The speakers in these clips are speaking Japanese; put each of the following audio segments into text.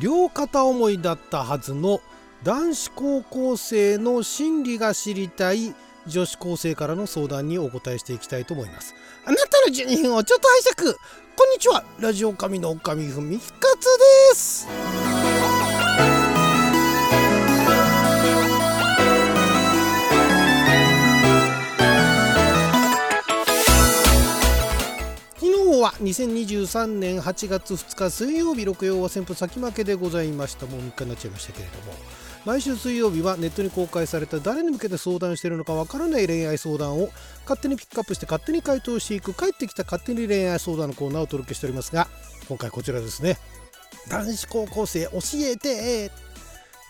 両片思いだったはずの男子高校生の心理が知りたい女子高生からの相談にお答えしていきたいと思います。あなたの12分をちょっと拝借。こんにちは。ラジオ神の神ふみふかつです。2023年8月2日水曜日六曜は旋風先負けでございました。もう3日になっちゃいましたけれども。毎週水曜日はネットに公開された。誰に向けて相談しているのかわからない恋愛相談を勝手にピックアップして勝手に回答していく帰ってきた勝手に恋愛相談のコーナーをお届けしておりますが今回こちらですね。男子高校生教えて。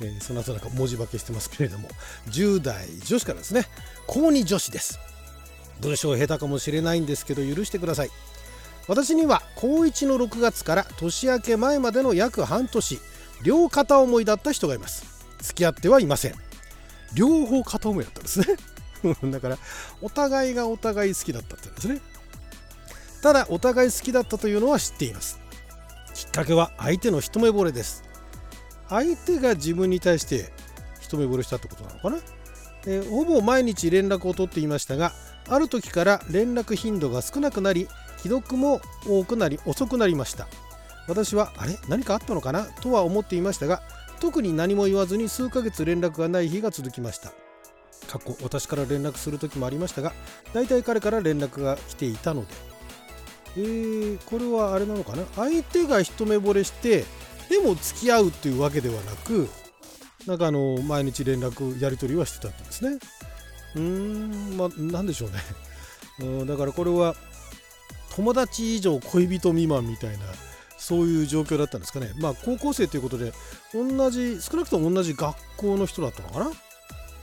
えー、その後なんか文字化けしてますけれども。10代女子からですね。高2女子です。文章下手かもしれないんですけど許してください。私には高1の6月から年明け前までの約半年両片思いだった人がいます。付き合ってはいません。両方片思いだったんですね。だからお互いがお互い好きだったって言うんですね。ただお互い好きだったというのは知っています。きっかけは相手の一目惚れです。相手が自分に対して一目惚れしたってことなのかな、えー、ほぼ毎日連絡を取っていましたがある時から連絡頻度が少なくなり既読も多くなり遅くなりました。私はあれ？何かあったのかな？とは思っていましたが特に何も言わずに数ヶ月連絡がない日が続きました。過去私から連絡する時もありましたが大体彼から連絡が来ていたので。えー、これはあれなのかな？相手が一目惚れしてでも付き合うっていうわけではなくなんかあの毎日連絡やり取りはしてたんですね。うーんまあ何でしょうね。うんだからこれは友達以上恋人未満みたいなそういう状況だったんですかね。まあ高校生ということで同じ少なくとも同じ学校の人だったのかな？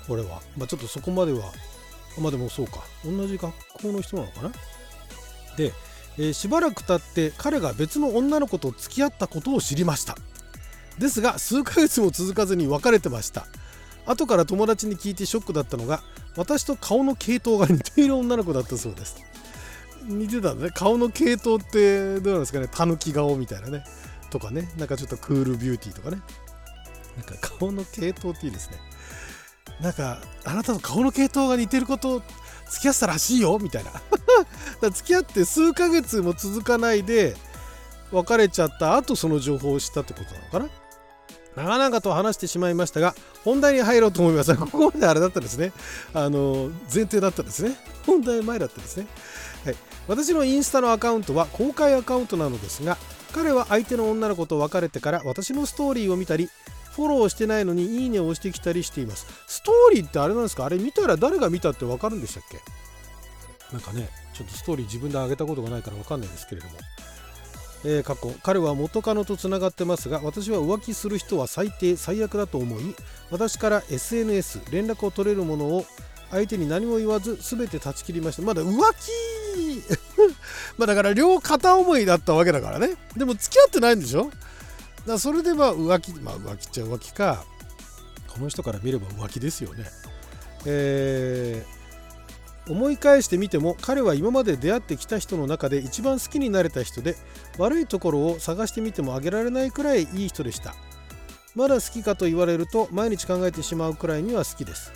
これは。まあちょっとそこまではまあでもそうか。同じ学校の人なのかな？で、えー、しばらく経って彼が別の女の子と付き合ったことを知りました。ですが数ヶ月も続かずに別れてました。後から友達に聞いてショックだったのが私と顔の系統が似ている女の子だったそうです。似てたんだね。顔の系統ってどうなんですかね。たぬき顔みたいなね。とかね。なんかちょっとクールビューティーとかね。なんか顔の系統っていいですね。なんかあなたの顔の系統が似てること付き合ってたらしいよ。みたいな。だ付き合って数ヶ月も続かないで別れちゃった後その情報を知ったってことなのかな。長々と話してしまいましたが本題に入ろうと思いますここまであれだったんですね。あの前提だったんですね。本題前だったですね。はい、私のインスタのアカウントは公開アカウントなのですが彼は相手の女の子と別れてから私のストーリーを見たりフォローしてないのにいいねを押してきたりしています。ストーリーってあれなんですか？あれ見たら誰が見たって分かるんでしたっけ？なんかねちょっとストーリー自分で上げたことがないから分かんないですけれども。えー、過去彼は元カノとつながってますが私は浮気する人は最低最悪だと思い私から SNS 連絡を取れるものを相手に何も言わず全て断ち切りました。まだ浮気 まあだから両片思いだったわけだからね。でも付き合ってないんでしょ？だからそれでま浮気まあ浮気っちゃ浮気か。この人から見れば浮気ですよね。えー、思い返してみても彼は今まで出会ってきた人の中で一番好きになれた人で悪いところを探してみてもあげられないくらいいい人でした。まだ好きかと言われると毎日考えてしまうくらいには好きです。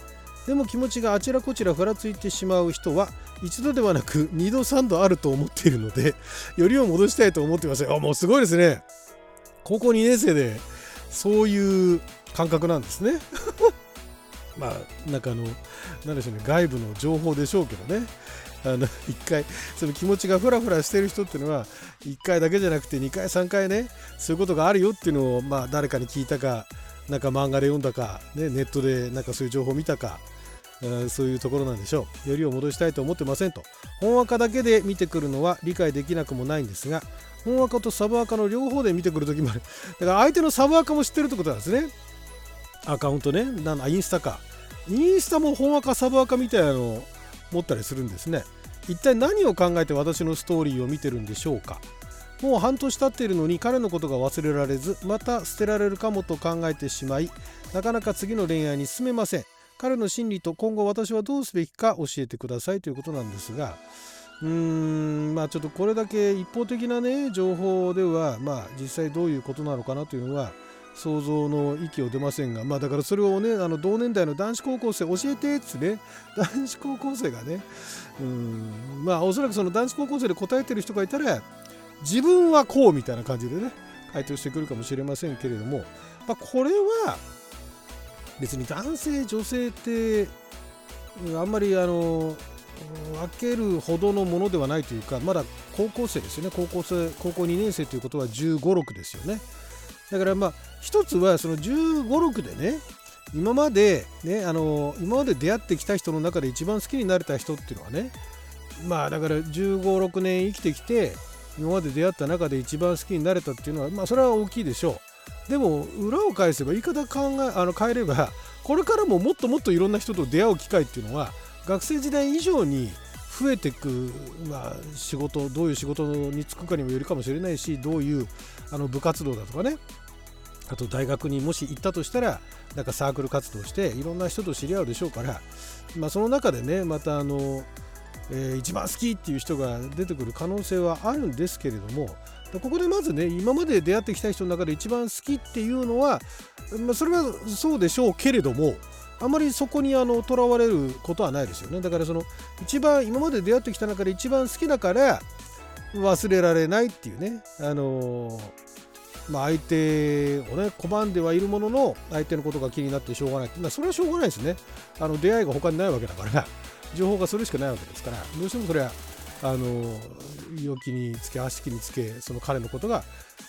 でも気持ちがあちらこちらふらついてしまう人は一度ではなく二度三度あると思っているのでよりを戻したいと思ってますあもうすごいですね。高校2年生でそういう感覚なんですね。まあなんかあの何でしょうね外部の情報でしょうけどね。あの一回その気持ちがフラフラしてる人っていうのは1回だけじゃなくて2回3回ねそういうことがあるよっていうのをまあ誰かに聞いたかなんか漫画で読んだか、ね、ネットでなんかそういう情報を見たかそういうところなんでしょう。よりを戻したいと思ってませんと。本赤だけで見てくるのは理解できなくもないんですが本赤とサブ赤の両方で見てくる時もある。だから相手のサブ赤も知ってるってことなんですね。アカウントね。なんインスタか。インスタも本赤サブ赤みたいなのを持ったりするんですね。一体何を考えて私のストーリーを見てるんでしょうか。もう半年経っているのに彼のことが忘れられずまた捨てられるかもと考えてしまいなかなか次の恋愛に進めません。彼の心理と今後私はどうすべきか教えてくださいということなんですがうーんまあちょっとこれだけ一方的なね情報ではまあ実際どういうことなのかなというのは想像の域を出ませんがまあだからそれをねあの同年代の男子高校生教えてっつね 男子高校生がねうんまあおそらくその男子高校生で答えてる人がいたら自分はこうみたいな感じでね回答してくるかもしれませんけれども、まあ、これは別に男性女性ってあんまりあの分けるほどのものではないというかまだ高校生ですよね。高校生高校2年生ということは1 5 6ですよね。だからまあ一つはその1 5 6でね今までねあの今まで出会ってきた人の中で一番好きになれた人っていうのはねまあだから1 5 6年生きてきて今まで出会った中で一番好きになれたっていうのはまあそれは大きいでしょう。でも裏を返せば言い方考えあの変えればこれからももっともっといろんな人と出会う機会っていうのは学生時代以上に増えていく、まあ、仕事どういう仕事に就くかにもよるかもしれないしどういうあの部活動だとかね。あと大学にもし行ったとしたらなんかサークル活動していろんな人と知り合うでしょうから、まあ、その中でねまたあの、えー、一番好きっていう人が出てくる可能性はあるんですけれどもここでまずね今まで出会ってきた人の中で一番好きっていうのは、まあ、それはそうでしょうけれどもあまりそこにとらわれることはないですよね。だからその一番今まで出会ってきた中で一番好きだから忘れられないっていうね。あのー、まあ、相手をね拒んではいるものの相手のことが気になってしょうがない、まあ、それはしょうがないですね。あの出会いが他にないわけだから。情報がそれしかないわけですからどうしてもそれはあの陽気につけ足気につけその彼のことが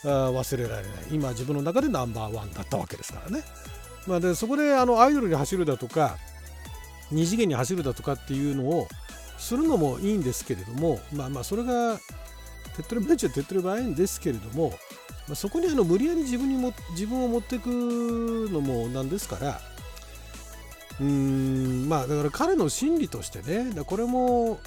忘れられない今自分の中でナンバーワンだったわけですからね。まあ、でそこであのアイドルに走るだとか二次元に走るだとかっていうのをするのもいいんですけれどもまあまあそれが手っ取り早いっちゃ手っ取り早いんですけれども、まあ、そこにあの無理やり自分にも自分を持っていくのもなんですからうーんまあだから彼の心理としてねこれも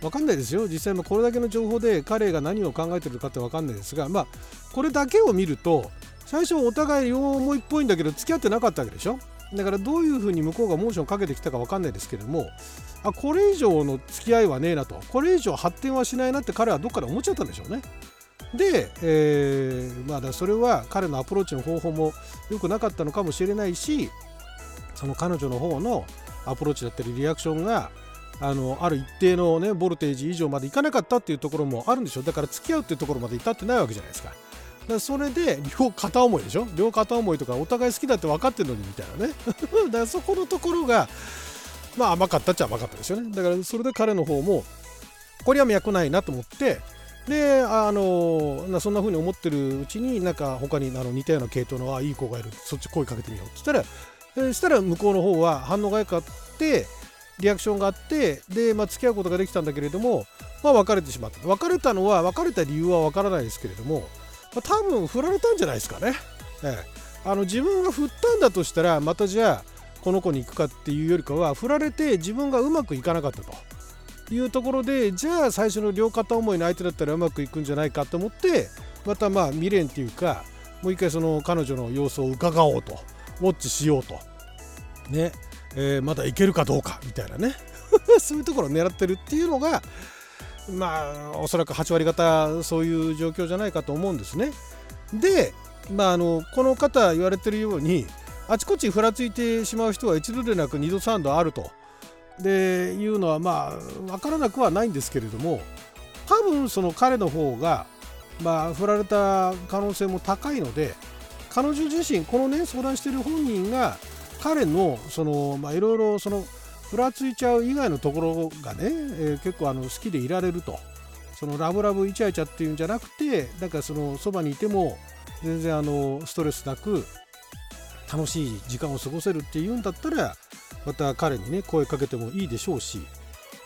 分かんないですよ。実際もこれだけの情報で彼が何を考えてるかって分かんないですがまあこれだけを見ると最初お互い両思いっぽいんだけど付き合ってなかったわけでしょ。だからどういうふうに向こうがモーションかけてきたか分かんないですけれどもあこれ以上の付き合いはねえなと。これ以上発展はしないなって彼はどっかで思っちゃったんでしょうね。で、えー、まあだそれは彼のアプローチの方法も良くなかったのかもしれないしその彼女の方のアプローチだったりリアクションがあのある一定のねボルテージ以上までいかなかったっていうところもあるんでしょだから付き合うっていうところまで至ってないわけじゃないですか。だからそれで両片思いでしょ？両片思いとかお互い好きだって分かってるのにみたいなね。だからそこのところがまあ甘かったっちゃ甘かったですよね。だからそれで彼の方もこれは脈ないなと思ってであのそんな風に思ってるうちになんか他にあの似たような系統のあいい子がいるそっち声かけてみようって言ったらそしたら向こうの方は反応が良かってリアクションがあってで、まあ、付き合うことができたんだけれども、まあ、別れてしまった。別れたのは別れた理由は分からないですけれどもまあ、多分振られたんじゃないですかね。ええ、あの自分が振ったんだとしたらまたじゃあこの子に行くかっていうよりかは振られて自分がうまくいかなかったと。いうところでじゃあ最初の両片思いの相手だったらうまくいくんじゃないかと思ってまたまあ未練っていうかもう一回その彼女の様子を伺おうと。ウォッチしようと。ね、えー、まだいけるかどうか。みたいなね。そういうところを狙ってるっていうのがまあおそらく8割方そういう状況じゃないかと思うんですね。で、まあ、あのこの方言われてるようにあちこちふらついてしまう人は一度でなく二度三度あると。でいうのはまあ分からなくはないんですけれども多分その彼の方がまあ振られた可能性も高いので彼女自身このね相談してる本人が彼のそのまあいろいろそのふらついちゃう以外のところがね、えー、結構あの好きでいられるとそのラブラブイチャイチャっていうんじゃなくてなんかそのそばにいても全然あのストレスなく楽しい時間を過ごせるっていうんだったらまた彼にね声かけてもいいでしょうし、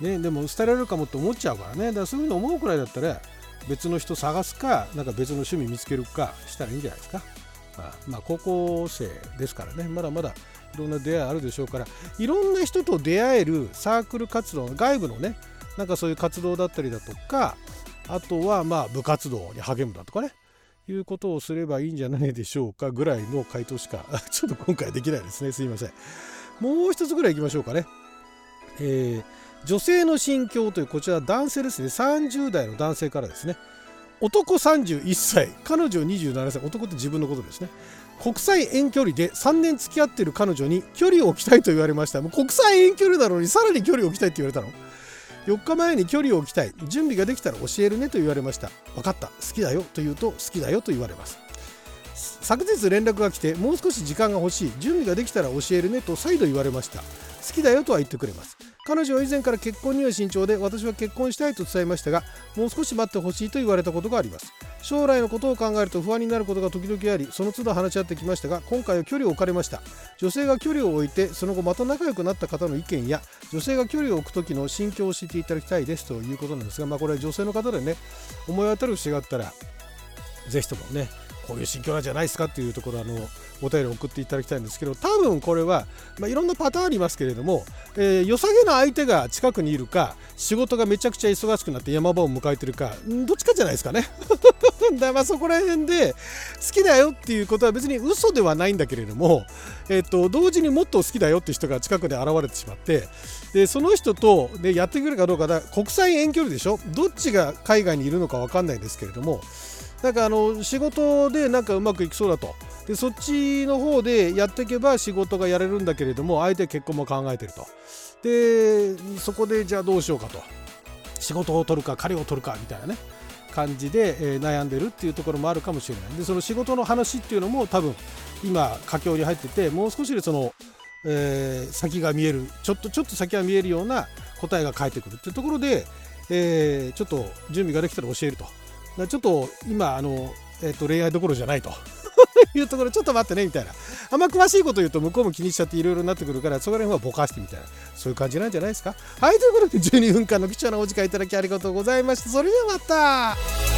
ね、でも捨てられるかもって思っちゃうからねだからそういうの思うくらいだったら別の人探すかなんか別の趣味見つけるかしたらいいんじゃないですか。まあ、まあ、高校生ですからね。まだまだいろんな出会いあるでしょうから。いろんな人と出会えるサークル活動外部のねなんかそういう活動だったりだとかあとはまあ部活動に励むだとかね。いうことをすればいいんじゃないでしょうか。ぐらいの回答しかちょっと今回できないですね。すいません。もう一つぐらい行きましょうかね。えー、女性の心境というこちら男性ですね。30代の男性からですね。男31歳彼女27歳男って自分のことですね。国際遠距離で3年付き合ってる彼女に距離を置きたいと言われました。もう国際遠距離なのにさらに距離を置きたいって言われたの？4日前に距離を置きたい。準備ができたら教えるねと言われました。分かった。好きだよと言うと好きだよと言われます。昨日連絡が来てもう少し時間が欲しい。準備ができたら教えるねと再度言われました。好きだよとは言ってくれます。彼女は以前から結婚には慎重で私は結婚したいと伝えましたがもう少し待ってほしいと言われたことがあります。将来のことを考えると不安になることが時々ありその都度話し合ってきましたが今回は距離を置かれました。女性が距離を置いてその後また仲良くなった方の意見や女性が距離を置く時の心境を知っていただきたいですということなんですがまあこれは女性の方でね思い当たる節があったら是非ともねこういう心境なんじゃないですかっていうところあのお便り送っていただきたいんですけど多分これは、まあ、いろんなパターンありますけれども、えー、良さげな相手が近くにいるか仕事がめちゃくちゃ忙しくなって山場を迎えてるかどっちかじゃないですかね。だまあそこら辺で好きだよっていうことは別に嘘ではないんだけれども、えっと、同時にもっと好きだよって人が近くで現れてしまってでその人と、ね、やってくるかどうかだ国際遠距離でしょ？どっちが海外にいるのか分かんないですけれどもなんかあの仕事でなんかうまくいきそうだと。でそっちの方でやっていけば仕事がやれるんだけれども相手結婚も考えてると。でそこでじゃあどうしようかと。仕事を取るか彼を取るかみたいなね感じで、え、悩んでるっていうところもあるかもしれない。でその仕事の話っていうのも多分今佳境に入っててもう少しでその、えー、先が見えるちょっとちょっと先が見えるような答えが返ってくるっていうところで、えー、ちょっと準備ができたら教えると。ちょっと今あの、えー、と恋愛どころじゃないと。いうところちょっと待ってねみたいな。あんま詳しいこと言うと向こうも気にしちゃっていろいろなってくるからそこら辺はぼかしてみたいな。そういう感じなんじゃないですか。はいということで12分間の貴重なお時間いただきありがとうございました。それではまた。